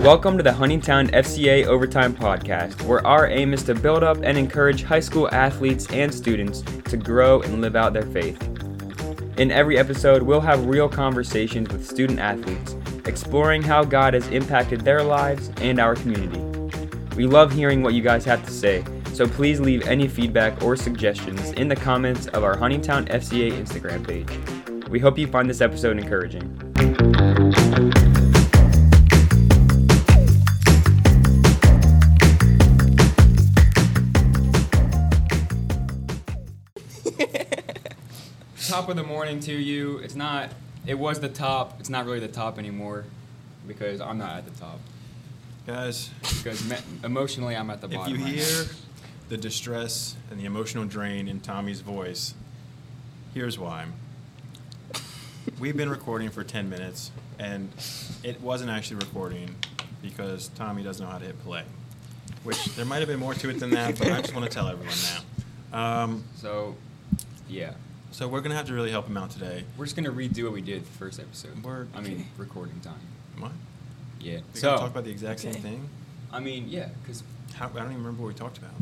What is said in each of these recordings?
Welcome to the Huntingtown FCA Overtime Podcast, where our aim is to build up and encourage high school athletes and students to grow and live out their faith. In every episode, we'll have real conversations with student athletes, exploring how God has impacted their lives and our community. We love hearing what you guys have to say, so please leave any feedback or suggestions in the comments of our Huntingtown FCA Instagram page. We hope you find this episode encouraging. Top of the morning to you. It's not. It was the top. It's not really the top anymore because I'm not at the top. Guys, Because me- emotionally, I'm at the bottom. if you right now. hear the distress and the emotional drain in Tommy's voice, here's why. We've been recording for 10 minutes, and it wasn't actually recording because Tommy doesn't know how to hit play. Which there might have been more to it than that, but I just want to tell everyone now. Um, So, yeah, so we're gonna have to really help him out today. we're just gonna redo what we did the first episode. We're- I mean, Okay. recording time. What? Yeah. We're so, gonna talk about the exact same Okay. thing. I mean, yeah, because I don't even remember what we talked about.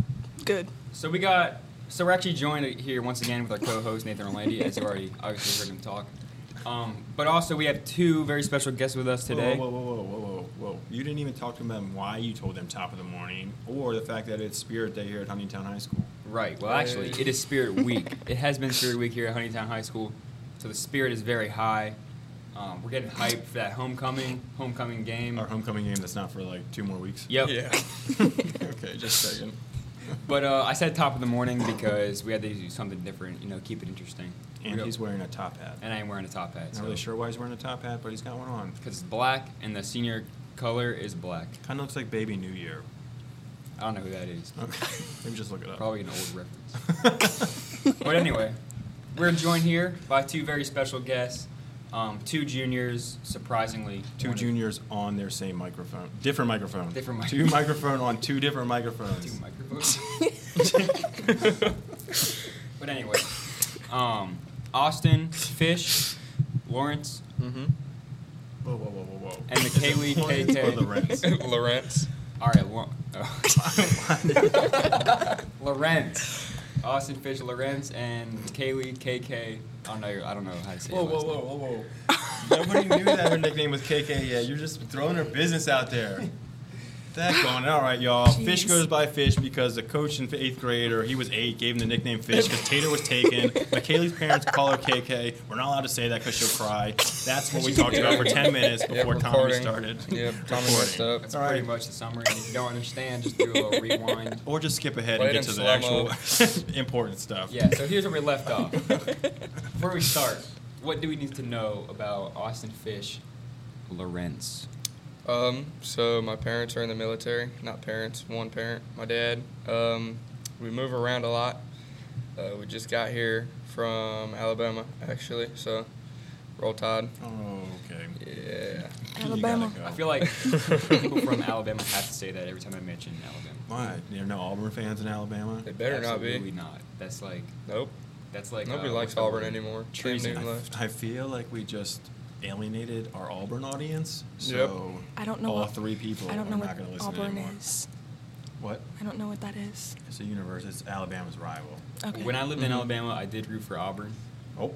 Good. so we got so we're actually joined here once again with our co-host Nathan Orlandi, as you already obviously heard him talk. Um, but also we have two very special guests with us today. Whoa, whoa, whoa, whoa, whoa, whoa, whoa! You didn't even talk to them why you told them top of the morning, or the fact that it's Spirit Day here at Huntingtown High School. Right. Well, actually, it is Spirit Week. it has been Spirit Week here at Huntingtown High School, so the spirit is very high. Um, we're getting hyped for that homecoming homecoming game. Our homecoming game that's not for like two more weeks. Yep. Yeah. okay, just saying. But uh, I said top of the morning because we had to do something different. You know, keep it interesting. And he's wearing a top hat. And I am wearing a top hat. Not really sure why he's wearing a top hat, but he's got one on. Because it's black and the senior color is black. Kind of looks like Baby New Year. I don't know who that is. Okay, maybe just look it up. Probably an old reference. but anyway, we're joined here by two very special guests. Um, two juniors, surprisingly. Two one of- juniors on their same microphone. Different microphone. Different Two mic- microphone on two different microphones. Two microphones. but anyway, um, Austin, Fish, Lawrence, Mm-hmm. Whoa, whoa, whoa, whoa, whoa. And the Kaylee Lawrence KK. or Lorentz? Lawrence. All right, Lawrence. Lorentz. Austin Fish, Lorentz, and Kaylee KK. I don't know. I don't know how to say. Whoa, whoa, whoa, whoa, whoa. Nobody knew that her nickname was KK yet. You're just throwing her business out there. That going. All right, y'all. Fish goes by Fish because the coach in eighth grade, or he was eight, gave him the nickname Fish because Tater was taken. Makaylee's parents call her KK. We're not allowed to say that because she'll cry. That's what we talked about for 10 minutes Yep, before Tommy started. Yep, Tommy recording. messed up. That's All pretty right. much the summary. And if you don't understand, just do a little rewind. Or just skip ahead Play and get to the slow-mo. actual important stuff. Yeah. So here's where we left off. Before we start, what do we need to know about Austin Fish, Lorentz? Um, so my parents are in the military. Not parents, one parent, my dad. Um, we move around a lot. Uh, we just got here from Alabama, actually. So, roll tide. Oh, okay. Yeah. Alabama. go. I feel like people from Alabama have to say that every time I mention Alabama. Why? There are no Auburn fans in Alabama? They better not Absolutely be. not. That's like Nope. that's like Nobody uh, likes what's Auburn anymore. Cam Treason. I. I feel like we just alienated our Auburn audience. So Yep. I don't know all what, three people I don't are know not what going to listen Auburn anymore. is. What? I don't know what that is. It's a universe. It's Alabama's rival. Okay. When I lived in Mhm. Alabama, I did root for Auburn, Oh.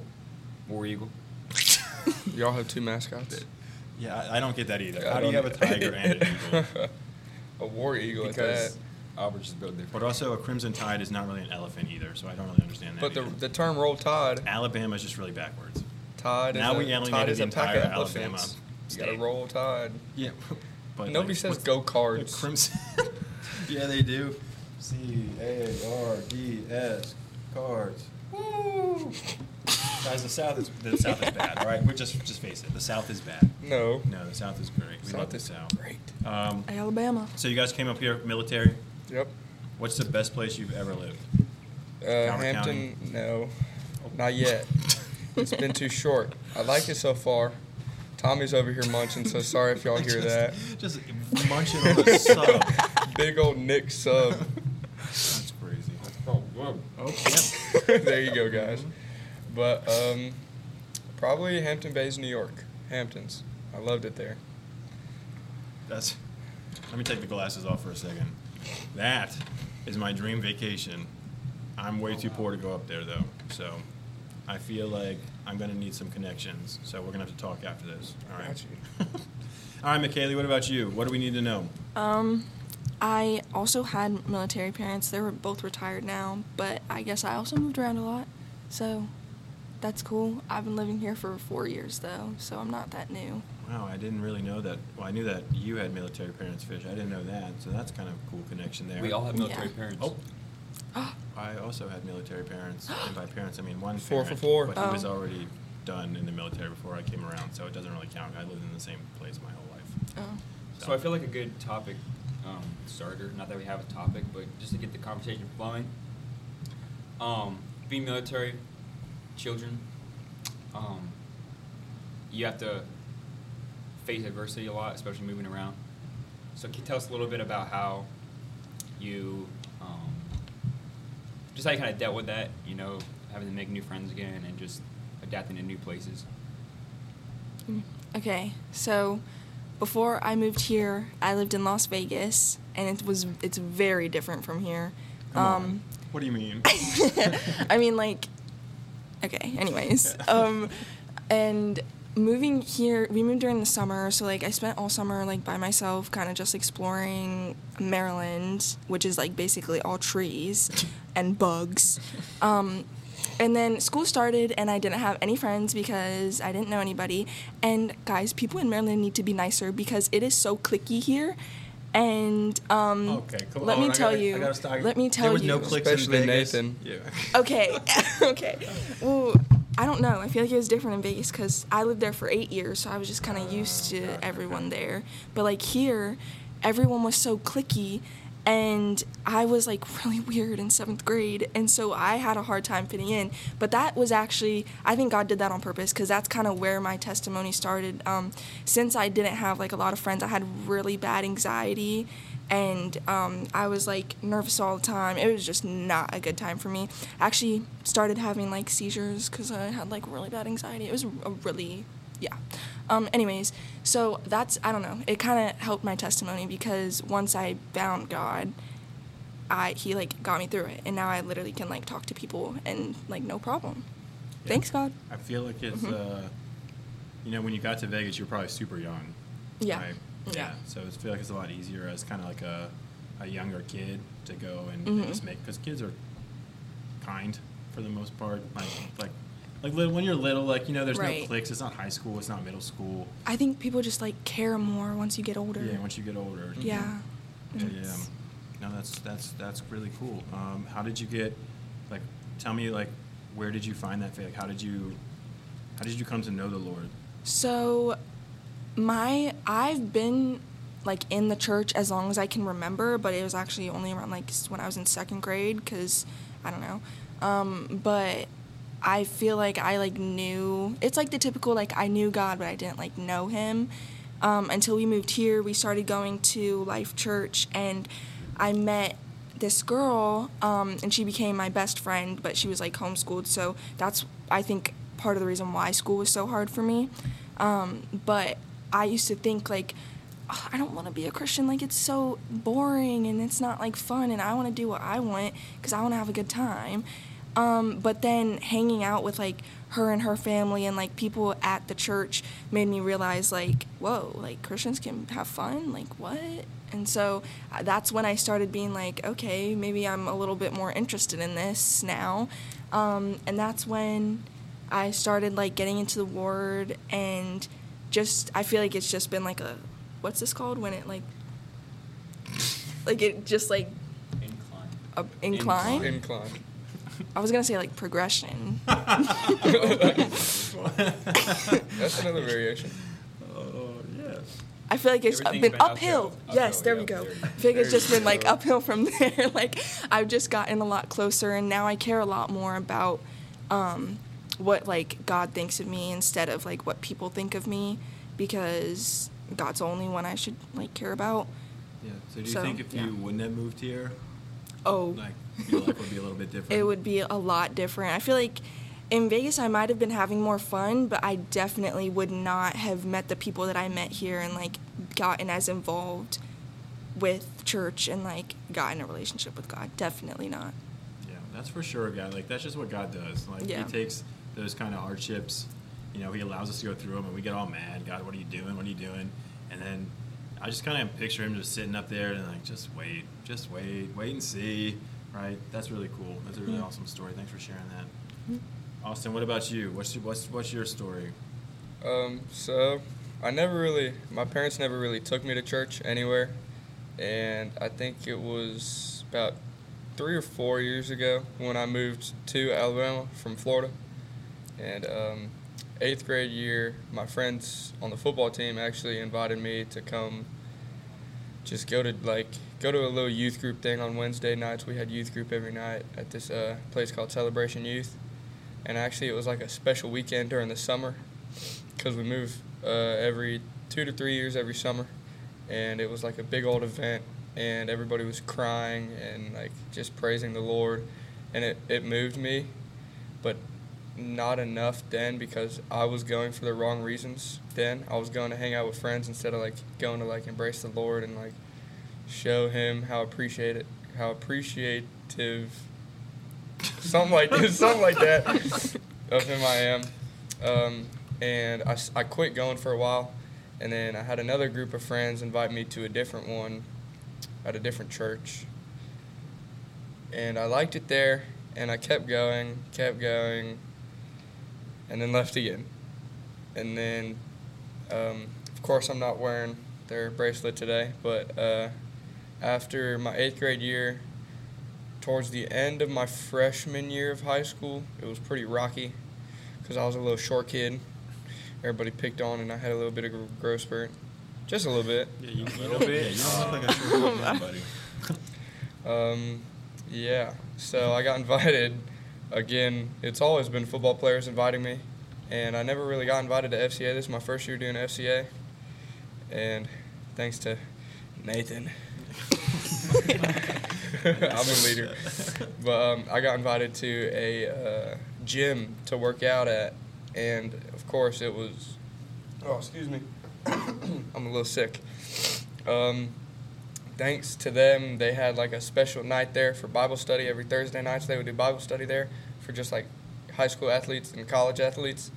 War Eagle. Y'all have two mascots. Yeah, I, I don't get that either. Yeah, How do you have a tiger and an eagle? a war eagle at because that. Auburn just built different. But also, a crimson tide is not really an elephant either, so I don't really understand that. But the, either. the term roll tide, Alabama's just really backwards. Tide Now is we a, alienated tide is the a pack entire of Alabama elephants. You gotta roll tide. Yeah, but Nobody like, says what's- go the cards. Crimson. yeah, they do. C A R D S cards. Woo! Guys, the South is the South is bad. All right, we just just face it. The South is bad. No. No, the South is great. We South love the is South. great. Um, Alabama. so you guys came up here military. Yep. What's the best place you've ever lived? Uh, Calvert Hampton, no, not yet. it's been too short. I like it so far. Tommy's over here munching, so sorry if y'all hear that. Just munching on a sub. Big old Nick sub. That's crazy. Oh, whoa. Oh, yep. there you go, guys. But um, probably Hampton Bays, New York. Hamptons. I loved it there. That's Let me take the glasses off for a second. That is my dream vacation. I'm way too poor to go up there though, so I feel like I'm gonna need some connections. So we're gonna have to talk after this. All right. Got you. All right, Makaylee, what about you? What do we need to know? Um, I also had military parents. They were both retired now, but I guess I also moved around a lot. So that's cool. I've been living here for four years though, so I'm not that new. Wow, I didn't really know that. Well, I knew that you had military parents, Fish. I didn't know that, so that's kind of a cool connection there. We all have military Yeah. parents. Oh. I also had military parents, and by parents I mean one Four for four. but he was Oh. already done in the military before I came around, so it doesn't really count. I lived in the same place my whole life. Oh. So I feel like a good topic um, starter, not that we have a topic, but just to get the conversation flowing. Um, being military, children, um, you have to face adversity a lot, especially moving around. So can you tell us a little bit about how you, just how you kind of dealt with that, you know, having to make new friends again and just adapting to new places? Okay, so before I moved here, I lived in Las Vegas, and it was it's very different from here. Come um, on. What do you mean? I mean, like, okay. Anyways, um, and moving here, we moved during the summer, so like I spent all summer like by myself, kind of just exploring Maryland, which is like basically all trees and bugs. Um, and then school started, and I didn't have any friends because I didn't know anybody. And guys, people in Maryland need to be nicer because it is so clicky here. And um, okay, let on. me I tell gotta- you. I gotta stop. Let me tell there was you. no clicks in Especially Vegas. Nathan. Yeah. Okay, okay. Well, I don't know. I feel like it was different in Vegas because I lived there for eight years, so I was just kind of used to everyone there. But like here, everyone was so clicky, and I was like really weird in seventh grade, and so I had a hard time fitting in. But that was actually, I think God did that on purpose because that's kind of where my testimony started. Um, since I didn't have like a lot of friends, I had really bad anxiety and um, I was like nervous all the time. It was just not a good time for me. I actually started having like seizures because I had like really bad anxiety. It was a really, yeah. Um, anyways, so that's, I don't know, it kind of helped my testimony because once I found God, I, he like got me through it. And now I literally can like talk to people and like no problem. Yeah. Thanks, God. I feel like it's, Mhm. uh, you know, when you got to Vegas, you were probably super young. Yeah. right? Yeah. So I feel like it's a lot easier as kind of like a, a younger kid to go and, and Mhm. just make because kids are kind for the most part. Like like like little, when you're little, like you know, there's no Right. cliques. It's not high school. It's not middle school. I think people just like care more once you get older. Yeah. Once you get older. Yeah. Yeah, yeah. No, that's that's that's really cool. Um, how did you get? Like, tell me, like, where did you find that faith? Like, how did you? How did you come to know the Lord? So, my I've been like in the church as long as I can remember, but it was actually only around like when I was in second grade because I don't know. Um, but I feel like I like knew it's like the typical like I knew God, but I didn't like know Him um, until we moved here. We started going to Life Church, and I met this girl, um, and she became my best friend. But she was like homeschooled, so that's I think part of the reason why school was so hard for me. Um, but I used to think like. "Ugh, I don't want to be a Christian. Like it's so boring and it's not like fun. And I want to do what I want because I want to have a good time. Um, but then hanging out with like her and her family and like people at the church made me realize like, whoa, like Christians can have fun. Like what? And so uh, that's when I started being like, okay, maybe I'm a little bit more interested in this now. Um, and that's when I started like getting into the word and just I feel like it's just been like a what's this called when it like like it just like Incline. a incline. Incline. I was gonna say like progression. That's another variation. Oh yes. I feel like it's Everything's been, been uphill. uphill. Yes, Uphill, there yeah, we go. there you I feel like it's just you been like uphill from there. like I've just gotten a lot closer, and now I care a lot more about um, what like God thinks of me instead of like what people think of me, because God's the only one I should like care about. Yeah. So do you So, think if yeah. you wouldn't have moved here, Oh, like your life would be a little bit different? it would be a lot different. I feel like in Vegas I might have been having more fun, but I definitely would not have met the people that I met here and like gotten as involved with church and like got in a relationship with God. Definitely not. Yeah, that's for sure, God. Like that's just what God does. Like Yeah. He takes those kind of hardships, you know, He allows us to go through them, and we get all mad. God, what are you doing? What are you doing? And then I just kind of picture Him just sitting up there and like, just wait, just wait, wait and see. Right? That's really cool. That's a really Mhm. awesome story. Thanks for sharing that. Austin, what about you? What's your, what's what's your story? Um, so I never really, my parents never really took me to church anywhere, and I think it was about three or four years ago when I moved to Alabama from Florida, and um, eighth grade year, my friends on the football team actually invited me to come. Just go to like go to a little youth group thing on Wednesday nights. We had youth group every night at this uh, place called Celebration Youth, and actually it was like a special weekend during the summer because we move uh, every two to three years every summer, and it was like a big old event, and everybody was crying and like just praising the Lord, and it, it moved me, but not enough then because I was going for the wrong reasons then. I was going to hang out with friends instead of like going to like embrace the Lord and like show him how appreciate it how appreciative something like something like that of him I am. Um, and I, I quit going for a while, and then I had another group of friends invite me to a different one at a different church. And I liked it there, and I kept going, kept going, and then left again. And then, um, of course, I'm not wearing their bracelet today, but uh, after my eighth grade year, towards the end of my freshman year of high school, it was pretty rocky because I was a little short kid. Everybody picked on, and I had a little bit of a growth spurt, just a little bit. Yeah, you, you Little bit. yeah, you don't look like a short man, buddy. Um, yeah, so I got invited. Again, it's always been football players inviting me, and I never really got invited to FCA. This is my first year doing FCA, and thanks to Nathan, I'm a leader. But um, I got invited to a uh, gym to work out at, and of course it was. Oh, excuse me. I'm a little sick. Um, thanks to them, they had like a special night there for Bible study every Thursday night. So They would do Bible study there for just like high school athletes and college athletes.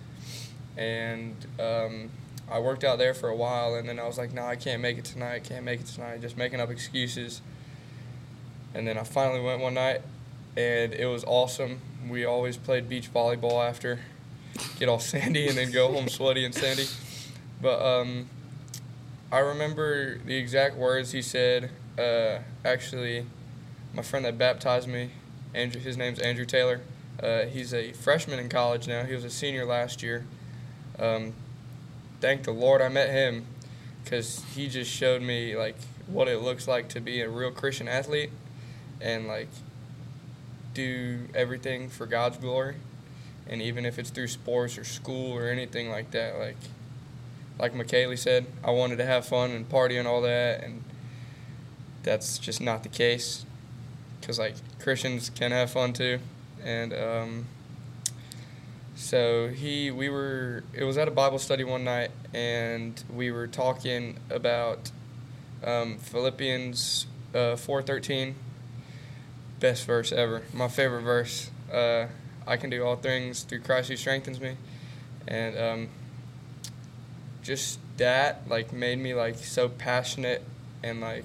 And um, I worked out there for a while, and then I was like, no, I can't make it tonight. Can't make it tonight. Just making up excuses. And then I finally went one night, and it was awesome. We always played beach volleyball after, get all sandy, and then go home sweaty and sandy. But um, I remember the exact words he said. Uh, actually, my friend that baptized me, Andrew, his name's Andrew Taylor. Uh, he's a freshman in college now. He was a senior last year. Um, thank the Lord I met him, because he just showed me like what it looks like to be a real Christian athlete, and like do everything for God's glory, and even if it's through sports or school or anything like that, like like Makaylee said, I wanted to have fun and party and all that, and that's just not the case. Because like Christians can have fun too, and um, so he, we were, it was at a Bible study one night, and we were talking about um, Philippians uh, four thirteen. Best verse ever, my favorite verse. Uh, I can do all things through Christ who strengthens me, and um, just that like made me like so passionate and like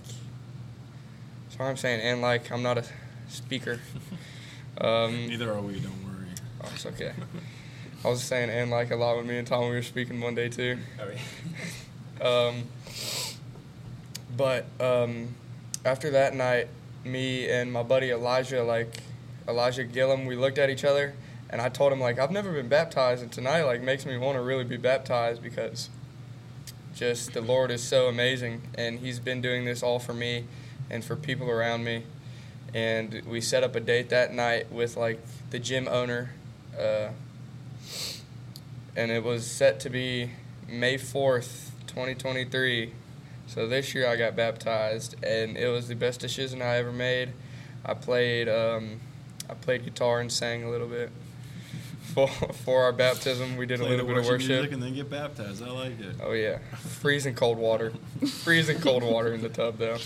that's what I'm saying and like I'm not a speaker. Um, Neither are we. Don't worry. oh, it's okay. I was saying and like a lot with me and Tom. We were speaking one day too. Um, but um, after that night, me and my buddy Elijah, like Elijah Gillum, we looked at each other, and I told him like I've never been baptized, and tonight like makes me want to really be baptized because just the Lord is so amazing, and He's been doing this all for me and for people around me. And we set up a date that night with like the gym owner, uh, and it was set to be May fourth, twenty twenty three. So this year I got baptized, and it was the best decision I ever made. I played um, I played guitar and sang a little bit. For, for our baptism, we did a little bit of worship worship. music and then get baptized. I like it. Oh yeah, freezing cold water, freezing cold water in the tub though.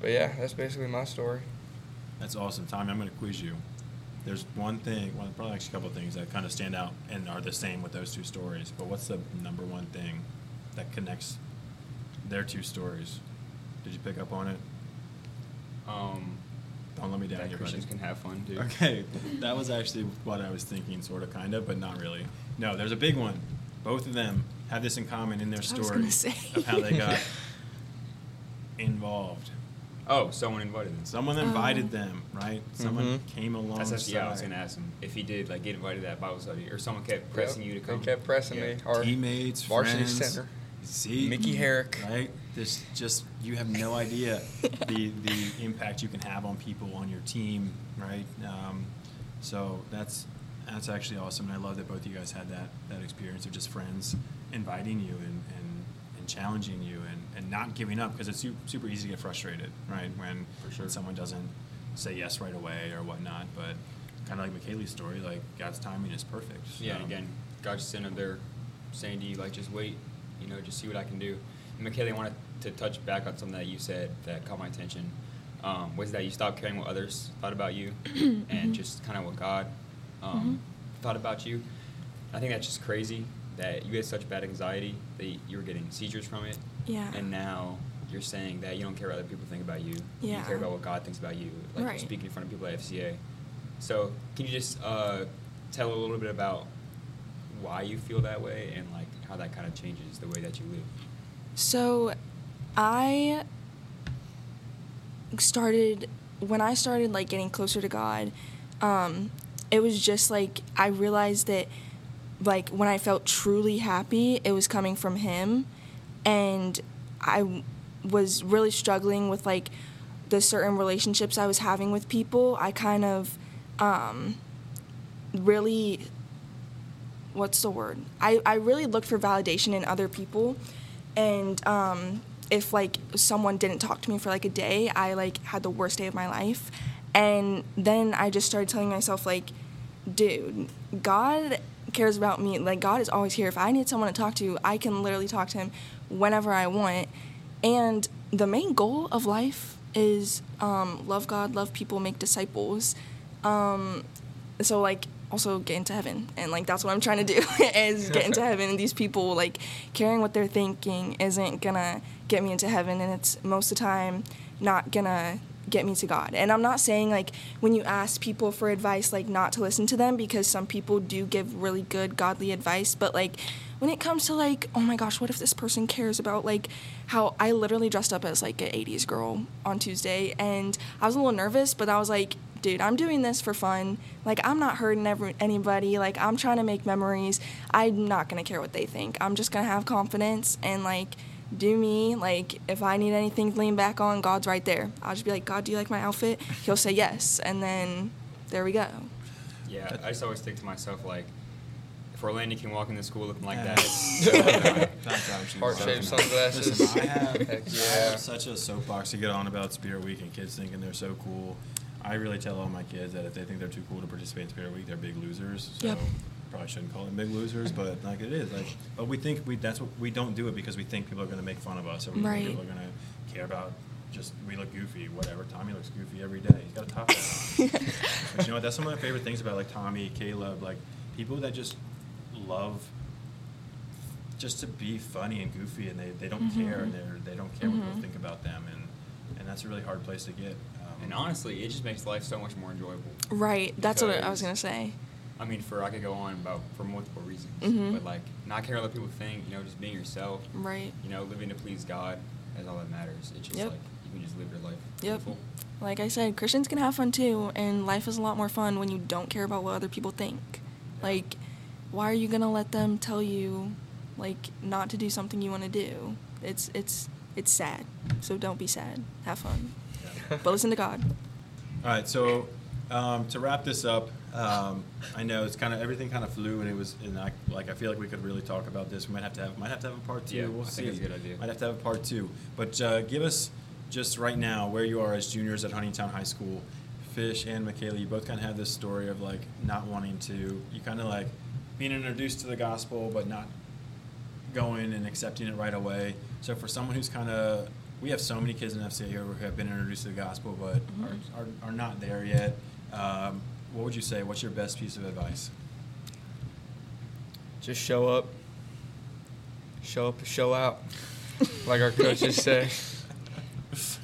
but yeah, that's basically my story. That's awesome, Tommy. I'm going to quiz you. There's one thing, well, probably actually a couple of things that kind of stand out and are the same with those two stories. But what's the number one thing that connects their two stories? Did you pick up on it? Um, Don't let me down here, Christians buddy. can have fun too. Okay, that was actually what I was thinking, sort of, kind of, but not really. No, there's a big one. Both of them have this in common in their I story was gonna say. of how they got involved. Oh, someone invited them. Someone invited them, right? Someone Mhm. came along. That's actually, yeah, I was gonna ask him if he did like get invited to that Bible study, or someone kept pressing you to come. They come. kept pressing Yeah. me. Our teammates, varsity friends. center. See, Mickey Herrick. right? This just you have no idea the the impact you can have on people on your team, right? Um, so that's that's actually awesome, and I love that both of you guys had that that experience of just friends inviting you and and, and challenging you and, and not giving up because it's super easy to get frustrated, right? When, For sure. when someone doesn't say yes right away or whatnot, but kind of like Makaylee's story, like God's timing is perfect. Yeah, and again, God just sitting up there saying to you, like, just wait, you know, just see what I can do. And I wanted to touch back on something that you said that caught my attention. Um, was that you stopped caring what others thought about you and just kind of what God um, thought about you. I think that's just crazy that you had such bad anxiety that you were getting seizures from it. Yeah. And now you're saying that you don't care what other people think about you. Yeah. You care about what God thinks about you. Like Right. speaking in front of people at FCA. So can you just uh, tell a little bit about why you feel that way and like how that kind of changes the way that you live? So, I started when I started like getting closer to God. Um, it was just like I realized that like when I felt truly happy, it was coming from Him, and I was really struggling with like the certain relationships I was having with people. I kind of um, really what's the word? I, I really looked for validation in other people. And um, if like someone didn't talk to me for like a day, I like had the worst day of my life. And then I just started telling myself like, dude, God cares about me. Like God is always here. If I need someone to talk to, I can literally talk to him whenever I want. And the main goal of life is um, love God, love people, make disciples. Um, so like also get into heaven and like that's what i'm trying to do is get into heaven and these people like caring what they're thinking isn't gonna get me into heaven and it's most of the time not gonna get me to god and i'm not saying like when you ask people for advice like not to listen to them because some people do give really good godly advice but like when it comes to like oh my gosh what if this person cares about like how i literally dressed up as like an 80s girl on tuesday and i was a little nervous but i was like dude, I'm doing this for fun. Like, I'm not hurting every, anybody. Like, I'm trying to make memories. I'm not going to care what they think. I'm just going to have confidence and, like, do me. Like, if I need anything to lean back on, God's right there. I'll just be like, God, do you like my outfit? He'll say yes. And then there we go. Yeah, I just always think to myself like, if Orlando can walk into school looking like Yeah. that, That's Heart-shaped sunglasses. Listen, I have, Heck I have such a soapbox to get on about Spirit Week and kids thinking they're so cool. I really tell all my kids that if they think they're too cool to participate in Spirit Week, they're big losers. So Yep. Probably shouldn't call them big losers, but like it is. Like, but we think we that's what we don't do it because we think people are going to make fun of us or we Right. think people are going to care about just we look goofy, whatever. Tommy looks goofy every day. He's got a top hat. But you know what? That's some of my favorite things about like Tommy, Caleb, like people that just love just to be funny and goofy and they, they don't Mhm. care and they're, they don't care what Mhm. people think about them and, and that's a really hard place to get. Um, and honestly, it just makes life so much more enjoyable. Right. That's what I was going to say. I mean, for I could go on about for multiple reasons, Mhm. but like not caring what people think, you know, just being yourself, Right. you know, living to please God is all that matters. It's just Yep. like you can just live your life. Yep. full. Like I said, Christians can have fun too, and life is a lot more fun when you don't care about what other people think. Like, why are you gonna let them tell you, like, not to do something you want to do? It's it's it's sad. So don't be sad. Have fun, Yeah. but listen to God. All right, so um, to wrap this up, um, I know it's kind of everything kind of flew, and it was, and I like I feel like we could really talk about this. We might have to have might have to have a part two. Yeah, we'll I see. think that's a good idea. Might have to have a part two. But uh, give us just right now where you are as juniors at Huntingtown High School. Fish and Michaela, you both kind of have this story of like not wanting to. You kind of like being introduced to the gospel, but not going and accepting it right away. So for someone who's kind of we have so many kids in FCA here who have been introduced to the gospel, but Mm-hmm. are, are, are not there yet. Um, what would you say? What's your best piece of advice? Just show up. Show up, show out. like our coaches say. That's,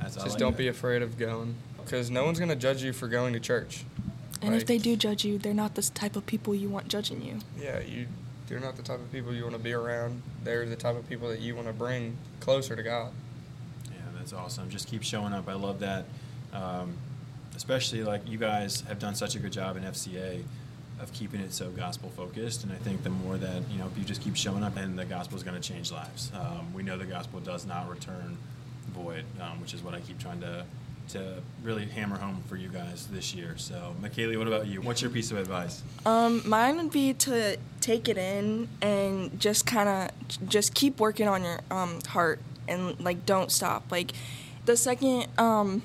I Just like don't that. be afraid of going. Because no one's going to judge you for going to church. And if they do judge you, they're not the type of people you want judging you. Yeah, you, they're not the type of people you want to be around. They're the type of people that you want to bring closer to God. Yeah, that's awesome. Just keep showing up. I love that. Um, especially like you guys have done such a good job in FCA of keeping it so gospel focused. And I think the more that you know, if you just keep showing up, and the gospel is going to change lives. Um, we know the gospel does not return void, um, which is what I keep trying to to really hammer home for you guys this year. So, Makaylee, what about you? What's your piece of advice? Um, mine would be to take it in and just kind of just keep working on your um, heart and like don't stop. Like the second um,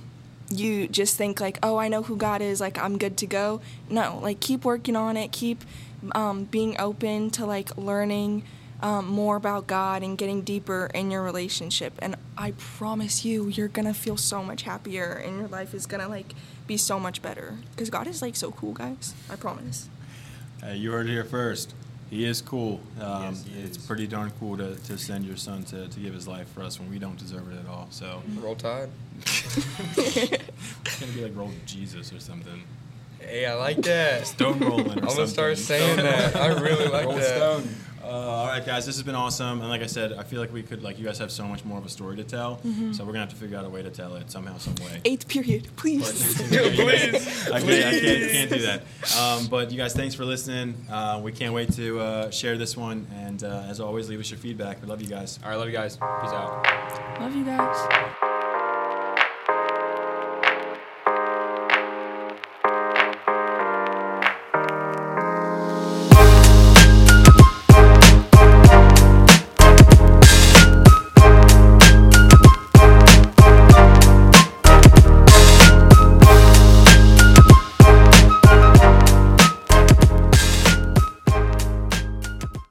you just think like, oh, I know who God is, like I'm good to go. No, like keep working on it. Keep um, being open to like learning um, more about God and getting deeper in your relationship. And I promise you, you're gonna feel so much happier, and your life is gonna like be so much better. Cause God is like so cool, guys. I promise. Uh, you heard it here first. He is cool. Um, Yes, he it's is. pretty darn cool to, to send your son to, to give his life for us when we don't deserve it at all. So Roll Tide. it's gonna be like roll Jesus or something. Hey, I like that. Stone rolling or I'm gonna something. start saying that. I really like Roll that. Stone. Uh, all right, guys, this has been awesome. And like I said, I feel like we could, like, you guys have so much more of a story to tell. So we're gonna have to figure out a way to tell it somehow, some way. Eighth period, But- please. Please, I, can't, I can't, can't do that. Um, but you guys, thanks for listening. Uh, we can't wait to uh, share this one. And uh, as always, leave us your feedback. We love you guys. All right, love you guys. Peace out. Love you guys.